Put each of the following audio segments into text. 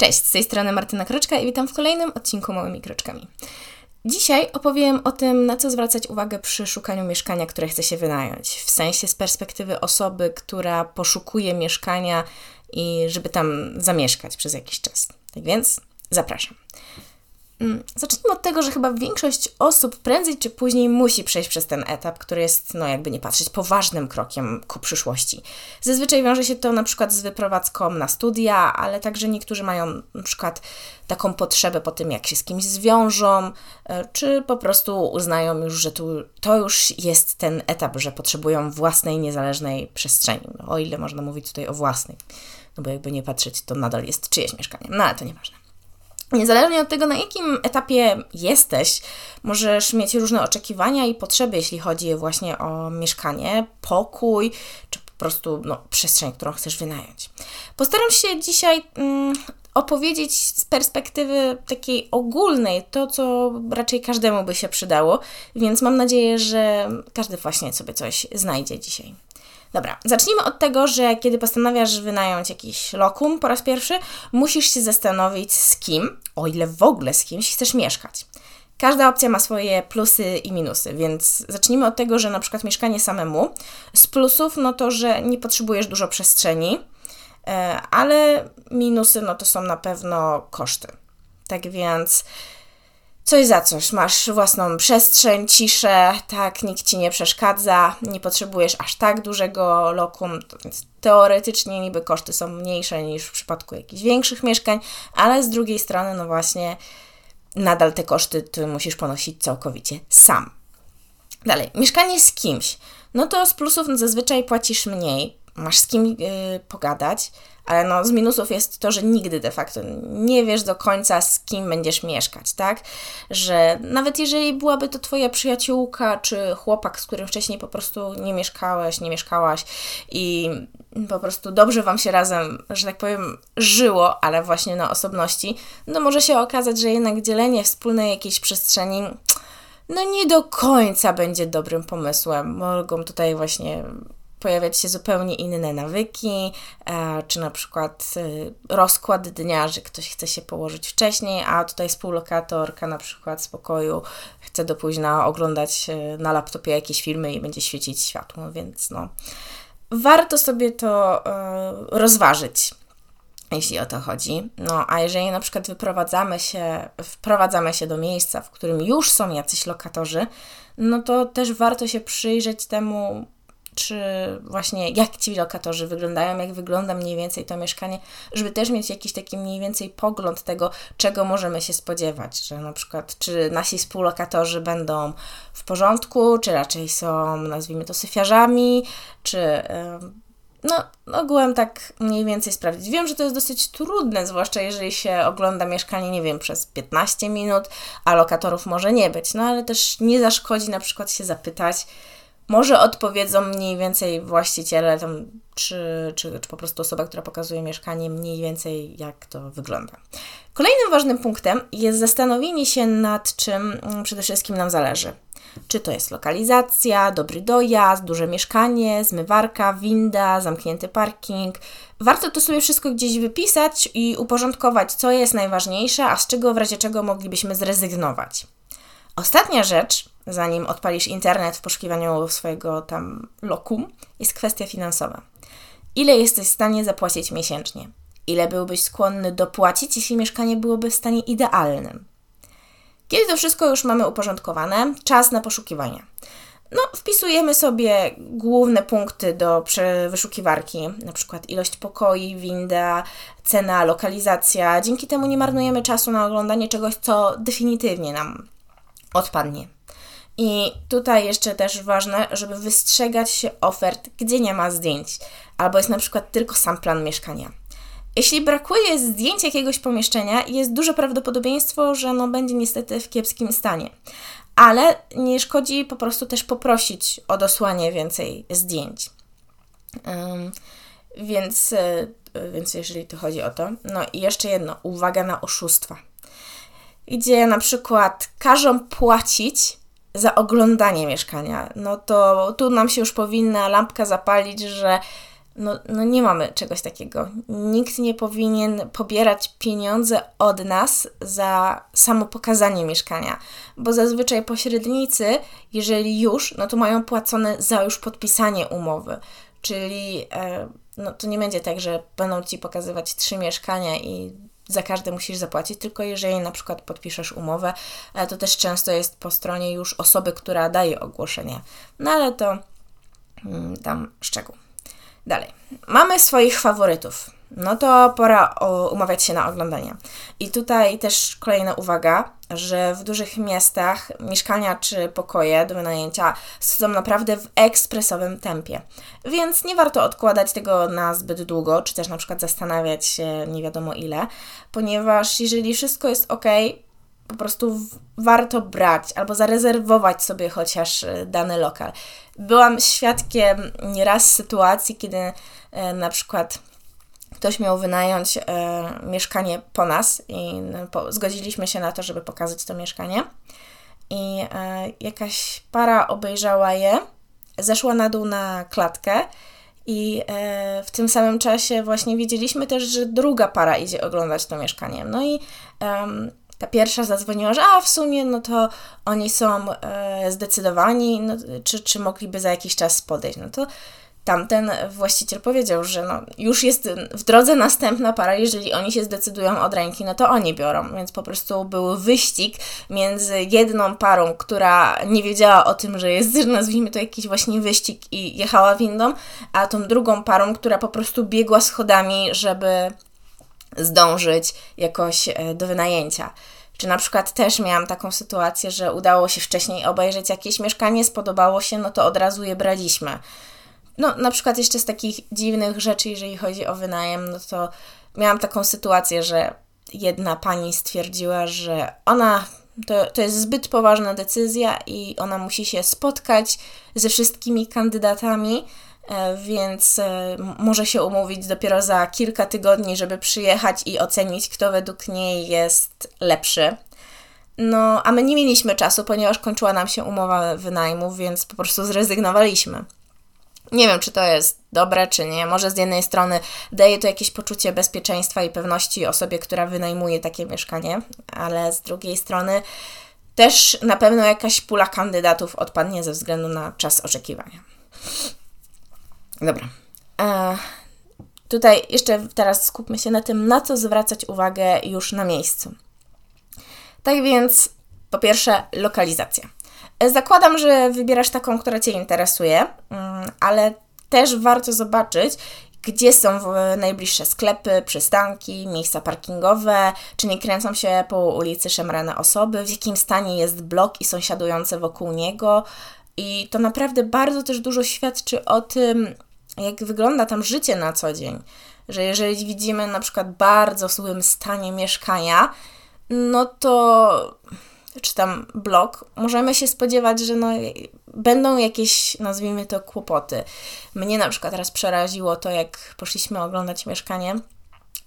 Cześć, z tej strony Martyna Kroczka i witam w kolejnym odcinku Małymi Kroczkami. Dzisiaj opowiem o tym, na co zwracać uwagę przy szukaniu mieszkania, które chce się wynająć. W sensie z perspektywy osoby, która poszukuje mieszkania i żeby tam zamieszkać przez jakiś czas. Tak więc zapraszam. Mm, zacznijmy od tego, że chyba większość osób prędzej czy później musi przejść przez ten etap, który jest, no jakby nie patrzeć, poważnym krokiem ku przyszłości. Zazwyczaj wiąże się to na przykład z wyprowadzką na studia, ale także niektórzy mają na przykład taką potrzebę po tym, jak się z kimś zwiążą, e, czy po prostu uznają już, że tu, to już jest ten etap, że potrzebują własnej, niezależnej przestrzeni. No, o ile można mówić tutaj o własnej, no bo jakby nie patrzeć, to nadal jest czyjeś mieszkanie, no ale to nieważne. Niezależnie od tego, na jakim etapie jesteś, możesz mieć różne oczekiwania i potrzeby, jeśli chodzi właśnie o mieszkanie, pokój, czy po prostu no, przestrzeń, którą chcesz wynająć. Postaram się dzisiaj mm, opowiedzieć z perspektywy takiej ogólnej to, co raczej każdemu by się przydało, więc mam nadzieję, że każdy właśnie sobie coś znajdzie dzisiaj. Dobra, zacznijmy od tego, że kiedy postanawiasz wynająć jakiś lokum po raz pierwszy, musisz się zastanowić z kim, o ile w ogóle z kimś chcesz mieszkać. Każda opcja ma swoje plusy i minusy, więc zacznijmy od tego, że na przykład mieszkanie samemu z plusów, no to, że nie potrzebujesz dużo przestrzeni, e, ale minusy, no to są na pewno koszty. Tak więc coś za coś. Masz własną przestrzeń, ciszę, tak, nikt ci nie przeszkadza, nie potrzebujesz aż tak dużego lokum, więc teoretycznie niby koszty są mniejsze niż w przypadku jakichś większych mieszkań, ale z drugiej strony, no właśnie, nadal te koszty ty musisz ponosić całkowicie sam. Dalej, mieszkanie z kimś. No to z plusów zazwyczaj płacisz mniej, masz z kim yy, pogadać, ale no, z minusów jest to, że nigdy de facto nie wiesz do końca, z kim będziesz mieszkać, tak? Że nawet jeżeli byłaby to Twoja przyjaciółka, czy chłopak, z którym wcześniej po prostu nie mieszkałeś, nie mieszkałaś i po prostu dobrze Wam się razem, że tak powiem, żyło, ale właśnie na osobności, no może się okazać, że jednak dzielenie wspólnej jakiejś przestrzeni no nie do końca będzie dobrym pomysłem. Mogą tutaj właśnie pojawiać się zupełnie inne nawyki, e, czy na przykład e, rozkład dnia, że ktoś chce się położyć wcześniej, a tutaj współlokatorka na przykład z pokoju chce do późna oglądać e, na laptopie jakieś filmy i będzie świecić światło, więc no warto sobie to rozważyć jeśli o to chodzi. No, a jeżeli na przykład wyprowadzamy się, wprowadzamy się do miejsca, w którym już są jacyś lokatorzy, no to też warto się przyjrzeć temu, czy właśnie jak ci lokatorzy wyglądają, jak wygląda mniej więcej to mieszkanie, żeby też mieć jakiś taki mniej więcej pogląd tego, czego możemy się spodziewać, że na przykład czy nasi współlokatorzy będą w porządku, czy raczej są, nazwijmy to, syfiarzami, czy no, ogółem tak mniej więcej sprawdzić. Wiem, że to jest dosyć trudne, zwłaszcza jeżeli się ogląda mieszkanie, nie wiem, przez 15 minut, a lokatorów może nie być, no ale też nie zaszkodzi na przykład się zapytać, może odpowiedzą mniej więcej właściciele, tam, czy, czy, czy po prostu osoba, która pokazuje mieszkanie, mniej więcej jak to wygląda. Kolejnym ważnym punktem jest zastanowienie się nad czym mm, przede wszystkim nam zależy. Czy to jest lokalizacja, dobry dojazd, duże mieszkanie, zmywarka, winda, zamknięty parking. Warto to sobie wszystko gdzieś wypisać i uporządkować, co jest najważniejsze, a z czego w razie czego moglibyśmy zrezygnować. Ostatnia rzecz, zanim odpalisz internet w poszukiwaniu swojego tam lokum, jest kwestia finansowa. Ile jesteś w stanie zapłacić miesięcznie? Ile byłbyś skłonny dopłacić, jeśli mieszkanie byłoby w stanie idealnym? Kiedy to wszystko już mamy uporządkowane, czas na poszukiwania. No, wpisujemy sobie główne punkty do wyszukiwarki, na przykład ilość pokoi, winda, cena, lokalizacja. Dzięki temu nie marnujemy czasu na oglądanie czegoś, co definitywnie nam odpadnie. I tutaj jeszcze też ważne, żeby wystrzegać się ofert, gdzie nie ma zdjęć, albo jest na przykład tylko sam plan mieszkania. Jeśli brakuje zdjęć jakiegoś pomieszczenia, jest duże prawdopodobieństwo, że ono będzie niestety w kiepskim stanie. Ale nie szkodzi po prostu też poprosić o dosłanie więcej zdjęć. Um, więc, e, więc jeżeli to chodzi o to. No i jeszcze jedno, uwaga na oszustwa. Gdzie na przykład każą płacić za oglądanie mieszkania, no to tu nam się już powinna lampka zapalić, że No, no nie mamy czegoś takiego. Nikt nie powinien pobierać pieniądze od nas za samo pokazanie mieszkania, bo zazwyczaj pośrednicy, jeżeli już, no to mają płacone za już podpisanie umowy. Czyli e, no to nie będzie tak, że będą ci pokazywać trzy mieszkania i za każde musisz zapłacić, tylko jeżeli na przykład podpiszesz umowę, to też często jest po stronie już osoby, która daje ogłoszenie. No ale to mm, tam szczegół. Dalej. Mamy swoich faworytów. No to pora umawiać się na oglądanie. I tutaj też kolejna uwaga, że w dużych miastach mieszkania czy pokoje do wynajęcia są naprawdę w ekspresowym tempie. Więc nie warto odkładać tego na zbyt długo, czy też na przykład zastanawiać się nie wiadomo ile, ponieważ jeżeli wszystko jest ok, po prostu warto brać albo zarezerwować sobie chociaż e, dany lokal. Byłam świadkiem nieraz sytuacji, kiedy e, na przykład ktoś miał wynająć e, mieszkanie po nas i no, po, zgodziliśmy się na to, żeby pokazać to mieszkanie. I e, jakaś para obejrzała je, zeszła na dół na klatkę i e, w tym samym czasie właśnie wiedzieliśmy też, że druga para idzie oglądać to mieszkanie. No i ta pierwsza zadzwoniła, że a w sumie no to oni są e, zdecydowani, no, czy, czy mogliby za jakiś czas podejść. No to tamten właściciel powiedział, że no, już jest w drodze następna para, jeżeli oni się zdecydują od ręki, no to oni biorą. Więc po prostu był wyścig między jedną parą, która nie wiedziała o tym, że jest, nazwijmy to jakiś właśnie wyścig i jechała windą, a tą drugą parą, która po prostu biegła schodami, żeby zdążyć jakoś e, do wynajęcia. Czy na przykład też miałam taką sytuację, że udało się wcześniej obejrzeć jakieś mieszkanie, spodobało się, no to od razu je braliśmy. No, na przykład jeszcze z takich dziwnych rzeczy, jeżeli chodzi o wynajem, no to miałam taką sytuację, że jedna pani stwierdziła, że ona to, to jest zbyt poważna decyzja i ona musi się spotkać ze wszystkimi kandydatami, e, więc e, może się umówić dopiero za kilka tygodni, żeby przyjechać i ocenić, kto według niej jest lepszy. No, a my nie mieliśmy czasu, ponieważ kończyła nam się umowa wynajmu, więc po prostu zrezygnowaliśmy. Nie wiem, czy to jest dobre, czy nie. Może z jednej strony daje to jakieś poczucie bezpieczeństwa i pewności osobie, która wynajmuje takie mieszkanie, ale z drugiej strony też na pewno jakaś pula kandydatów odpadnie ze względu na czas oczekiwania. Dobra. E, tutaj jeszcze teraz skupmy się na tym, na co zwracać uwagę już na miejscu. Tak więc, po pierwsze, lokalizacja. Zakładam, że wybierasz taką, która Cię interesuje, mm, ale też warto zobaczyć, gdzie są najbliższe sklepy, przystanki, miejsca parkingowe, czy nie kręcą się po ulicy szemrane osoby, w jakim stanie jest blok i sąsiadujące wokół niego. I to naprawdę bardzo też dużo świadczy o tym, jak wygląda tam życie na co dzień. Że jeżeli widzimy na przykład bardzo złym stanie mieszkania, no to czy tam blok, możemy się spodziewać, że no, będą jakieś, nazwijmy to, kłopoty. Mnie na przykład teraz przeraziło to, jak poszliśmy oglądać mieszkanie,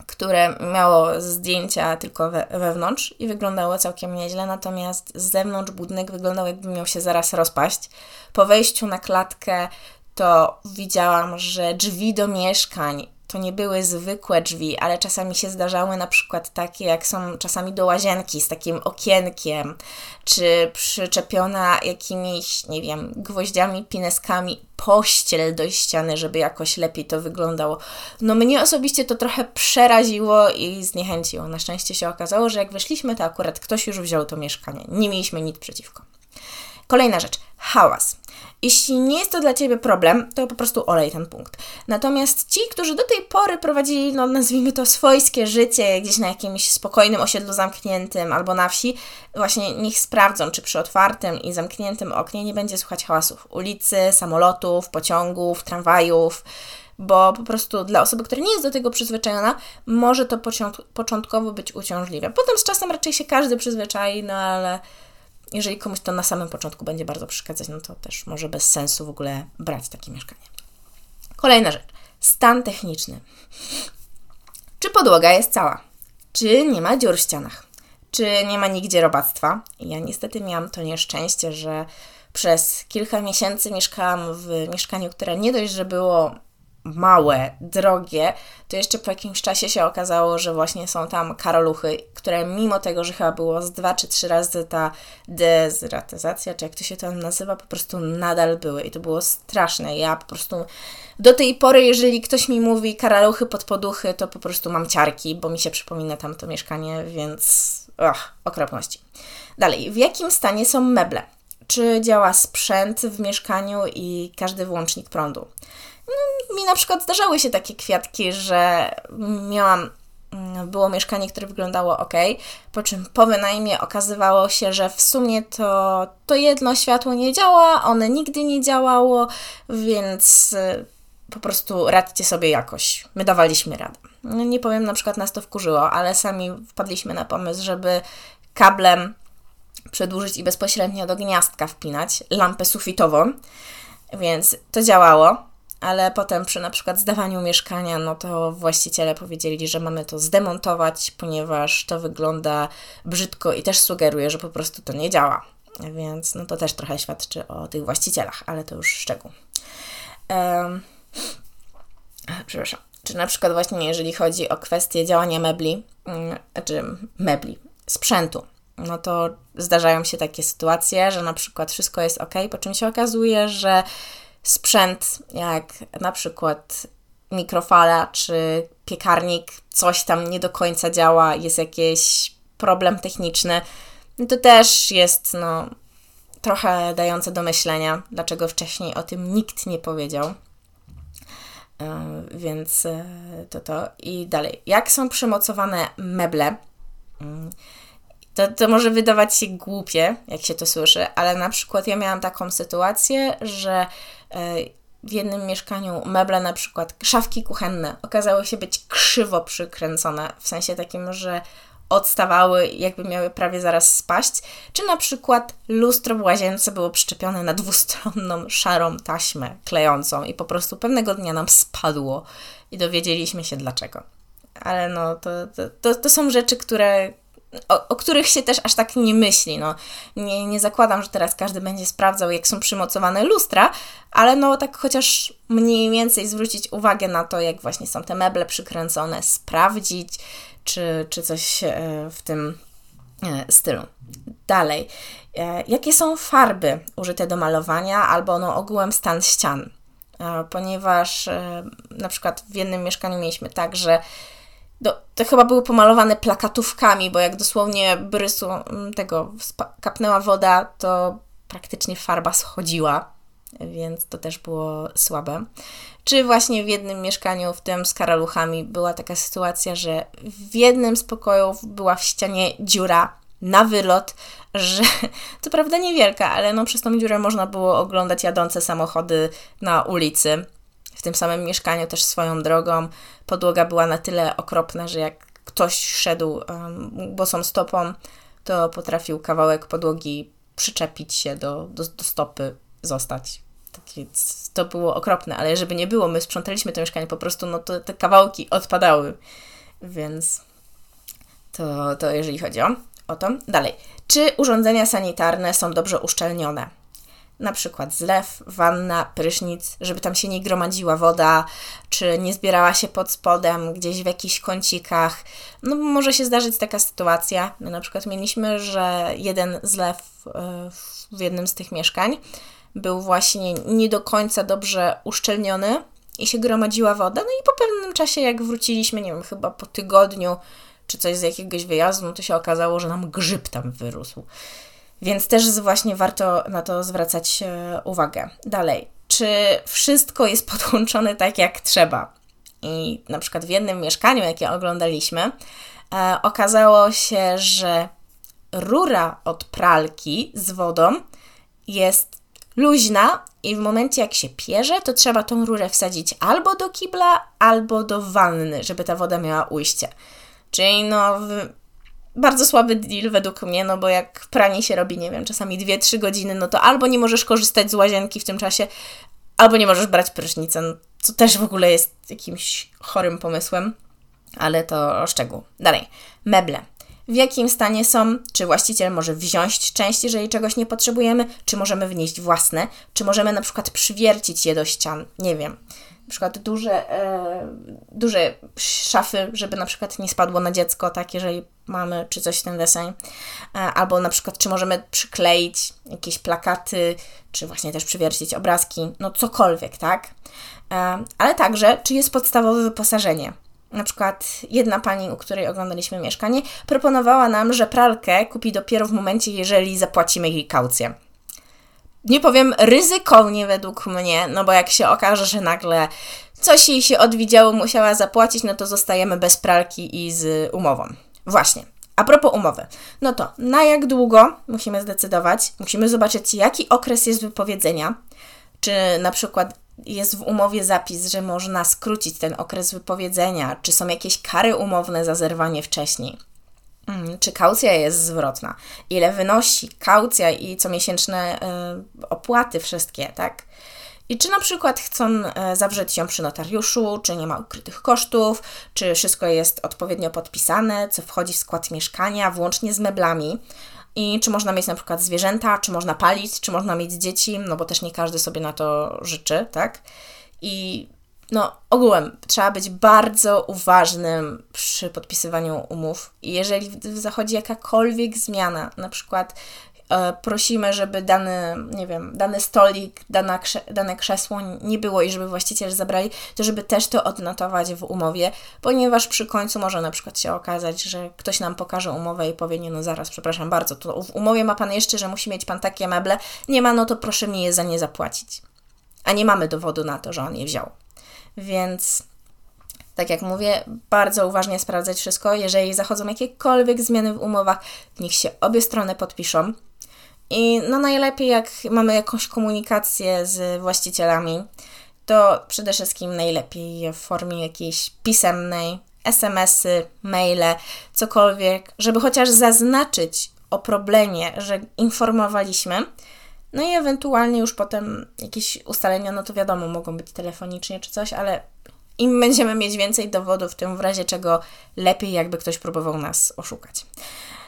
które miało zdjęcia tylko we, wewnątrz i wyglądało całkiem nieźle, natomiast z zewnątrz budynek wyglądał jakby miał się zaraz rozpaść. Po wejściu na klatkę to widziałam, że drzwi do mieszkań to nie były zwykłe drzwi, ale czasami się zdarzały na przykład takie, jak są czasami do łazienki z takim okienkiem, czy przyczepiona jakimiś, nie wiem, gwoździami, pineskami pościel do ściany, żeby jakoś lepiej to wyglądało. No mnie osobiście to trochę przeraziło i zniechęciło. Na szczęście się okazało, że jak weszliśmy, to akurat ktoś już wziął to mieszkanie. Nie mieliśmy nic przeciwko. Kolejna rzecz. Hałas. Jeśli nie jest to dla Ciebie problem, to po prostu olej ten punkt. Natomiast ci, którzy do tej pory prowadzili, no nazwijmy to swojskie życie gdzieś na jakimś spokojnym osiedlu zamkniętym albo na wsi, właśnie niech sprawdzą, czy przy otwartym i zamkniętym oknie nie będzie słychać hałasów ulicy, samolotów, pociągów, tramwajów, bo po prostu dla osoby, która nie jest do tego przyzwyczajona, może to początkowo być uciążliwe. Potem z czasem raczej się każdy przyzwyczai, no ale jeżeli komuś to na samym początku będzie bardzo przeszkadzać, no to też może bez sensu w ogóle brać takie mieszkanie. Kolejna rzecz. Stan techniczny. Czy podłoga jest cała? Czy nie ma dziur w ścianach? Czy nie ma nigdzie robactwa? Ja niestety miałam to nieszczęście, że przez kilka miesięcy mieszkałam w mieszkaniu, które nie dość, że było małe, drogie, to jeszcze po jakimś czasie się okazało, że właśnie są tam karoluchy, które mimo tego, że chyba było z dwa czy trzy razy ta dezratyzacja, czy jak to się tam nazywa, po prostu nadal były i to było straszne. Ja po prostu do tej pory, jeżeli ktoś mi mówi karaluchy pod poduchy, to po prostu mam ciarki, bo mi się przypomina tam to mieszkanie, więc ach, okropności. Dalej, w jakim stanie są meble? Czy działa sprzęt w mieszkaniu i każdy wyłącznik prądu? No, mi na przykład zdarzały się takie kwiatki, że miałam mm, było mieszkanie, które wyglądało ok, po czym po wynajmie okazywało się, że w sumie to, to jedno światło nie działa, one nigdy nie działało, więc y, po prostu radźcie sobie jakoś. My dawaliśmy radę. No, nie powiem, na przykład nas to wkurzyło, ale sami wpadliśmy na pomysł, żeby kablem przedłużyć i bezpośrednio do gniazdka wpinać lampę sufitową, więc to działało, ale potem przy na przykład zdawaniu mieszkania, no to właściciele powiedzieli, że mamy to zdemontować, ponieważ to wygląda brzydko i też sugeruje, że po prostu to nie działa. Więc no to też trochę świadczy o tych właścicielach, ale to już szczegół. Um, przepraszam. Czy na przykład właśnie jeżeli chodzi o kwestię działania mebli, mm, znaczy mebli, sprzętu, no to zdarzają się takie sytuacje, że na przykład wszystko jest ok, po czym się okazuje, że sprzęt, jak na przykład mikrofala czy piekarnik, coś tam nie do końca działa, jest jakiś problem techniczny, no to też jest no, trochę dające do myślenia, dlaczego wcześniej o tym nikt nie powiedział. E, więc e, to to. I dalej. Jak są przymocowane meble? To, to może wydawać się głupie, jak się to słyszy, ale na przykład ja miałam taką sytuację, że e, w jednym mieszkaniu meble, na przykład szafki kuchenne, okazały się być krzywo przykręcone, w sensie takim, że odstawały, jakby miały prawie zaraz spaść, czy na przykład lustro w łazience było przyczepione na dwustronną, szarą taśmę klejącą i po prostu pewnego dnia nam spadło i dowiedzieliśmy się dlaczego. Ale no, to, to, to, to są rzeczy, które o, o, których się też aż tak nie myśli. No. Nie, nie zakładam, że teraz każdy będzie sprawdzał, jak są przymocowane lustra, ale no tak chociaż mniej więcej zwrócić uwagę na to, jak właśnie są te meble przykręcone, sprawdzić, czy, czy coś e, w tym e, stylu. Dalej, e, jakie są farby użyte do malowania albo no ogółem stan ścian? Ponieważ na przykład w jednym mieszkaniu mieliśmy tak, że do, to chyba były pomalowane plakatówkami, bo jak dosłownie brysu mm, tego kapnęła woda, to praktycznie farba schodziła, więc to też było słabe. Czy właśnie w jednym mieszkaniu, w tym z karaluchami, była taka sytuacja, że w jednym z pokojów była w ścianie dziura na wylot, że to prawda niewielka, ale no przez tą dziurę można było oglądać jadące samochody na ulicy w tym samym mieszkaniu też swoją drogą. Podłoga była na tyle okropna, że jak ktoś szedł um, bosą stopą, to potrafił kawałek podłogi przyczepić się do, do, do stopy, zostać. Takie, to było okropne, ale żeby nie było, my sprzątaliśmy to mieszkanie, po prostu no to te kawałki odpadały. Więc to, to jeżeli chodzi o, o to. Dalej. Czy urządzenia sanitarne są dobrze uszczelnione? Na przykład zlew, wanna, prysznic, żeby tam się nie gromadziła woda, czy nie zbierała się pod spodem, gdzieś w jakichś kącikach. No może się zdarzyć taka sytuacja. My na przykład mieliśmy, że jeden zlew e, w jednym z tych mieszkań był właśnie nie do końca dobrze uszczelniony i się gromadziła woda. No i po pewnym czasie, jak wróciliśmy, nie wiem, chyba po tygodniu czy coś z jakiegoś wyjazdu, no to się okazało, że nam grzyb tam wyrósł. Więc też właśnie warto na to zwracać e, uwagę. Dalej, czy wszystko jest podłączone tak jak trzeba? I na przykład w jednym mieszkaniu, jakie oglądaliśmy, e, okazało się, że rura od pralki z wodą jest luźna i w momencie jak się pierze, to trzeba tą rurę wsadzić albo do kibla, albo do wanny, żeby ta woda miała ujście. Czyli no, bardzo słaby deal według mnie, no bo jak pranie się robi, nie wiem, czasami 2-3 godziny, no to albo nie możesz korzystać z łazienki w tym czasie, albo nie możesz brać prysznica, no, co też w ogóle jest jakimś chorym pomysłem, ale to szczegół. Dalej, meble. W jakim stanie są? Czy właściciel może wziąć część, jeżeli czegoś nie potrzebujemy? Czy możemy wnieść własne? Czy możemy na przykład przywiercić je do ścian? Nie wiem. Na przykład duże, e, duże szafy, żeby na przykład nie spadło na dziecko, tak, jeżeli mamy czy coś w ten deseń, e, albo na przykład czy możemy przykleić jakieś plakaty, czy właśnie też przywiercić obrazki, no cokolwiek, tak, e, ale także czy jest podstawowe wyposażenie, na przykład jedna pani, u której oglądaliśmy mieszkanie, proponowała nam, że pralkę kupi dopiero w momencie, jeżeli zapłacimy jej kaucję. Nie powiem ryzykownie według mnie, no bo jak się okaże, że nagle coś jej się odwidziało, musiała zapłacić, no to zostajemy bez pralki i z umową. Właśnie. A propos umowy, no to na jak długo musimy zdecydować? Musimy zobaczyć, jaki okres jest wypowiedzenia. Czy na przykład jest w umowie zapis, że można skrócić ten okres wypowiedzenia, czy są jakieś kary umowne za zerwanie wcześniej. Mm, czy kaucja jest zwrotna? Ile wynosi kaucja i comiesięczne y, opłaty wszystkie, tak? I czy na przykład chcą y, zawrzeć ją przy notariuszu, czy nie ma ukrytych kosztów, czy wszystko jest odpowiednio podpisane, co wchodzi w skład mieszkania, włącznie z meblami, i czy można mieć na przykład zwierzęta, czy można palić, czy można mieć dzieci, no bo też nie każdy sobie na to życzy, tak? I no, ogółem trzeba być bardzo uważnym przy podpisywaniu umów. Jeżeli zachodzi jakakolwiek zmiana, na przykład E, prosimy, żeby dany, nie wiem, dany stolik, dana krze dane krzesło nie było i żeby właściciel zabrali, to żeby też to odnotować w umowie, ponieważ przy końcu może na przykład się okazać, że ktoś nam pokaże umowę i powie, nie no zaraz, przepraszam bardzo, to w umowie ma Pan jeszcze, że musi mieć Pan takie meble, nie ma, no to proszę mi je za nie zapłacić. A nie mamy dowodu na to, że on je wziął. Więc tak jak mówię, bardzo uważnie sprawdzać wszystko. Jeżeli zachodzą jakiekolwiek zmiany w umowach, niech się obie strony podpiszą. I no najlepiej jak mamy jakąś komunikację z właścicielami, to przede wszystkim najlepiej w formie jakiejś pisemnej, SMS-y, maile, cokolwiek, żeby chociaż zaznaczyć o problemie, że informowaliśmy. No i ewentualnie już potem jakieś ustalenia, no to wiadomo, mogą być telefonicznie czy coś, ale im będziemy mieć więcej dowodów, tym w razie czego lepiej, jakby ktoś próbował nas oszukać.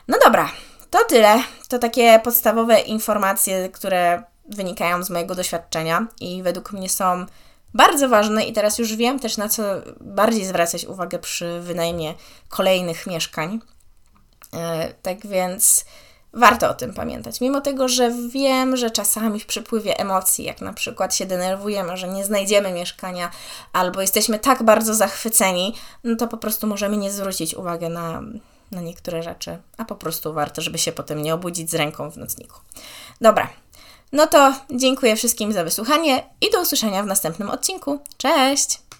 No dobra, to tyle. To takie podstawowe informacje, które wynikają z mojego doświadczenia i według mnie są bardzo ważne i teraz już wiem też na co bardziej zwracać uwagę przy wynajmie kolejnych mieszkań. E, tak więc warto o tym pamiętać. Mimo tego, że wiem, że czasami w przypływie emocji, jak na przykład się denerwujemy, że nie znajdziemy mieszkania albo jesteśmy tak bardzo zachwyceni, no to po prostu możemy nie zwrócić uwagi na na niektóre rzeczy, a po prostu warto, żeby się potem nie obudzić z ręką w nocniku. Dobra, no to dziękuję wszystkim za wysłuchanie i do usłyszenia w następnym odcinku. Cześć!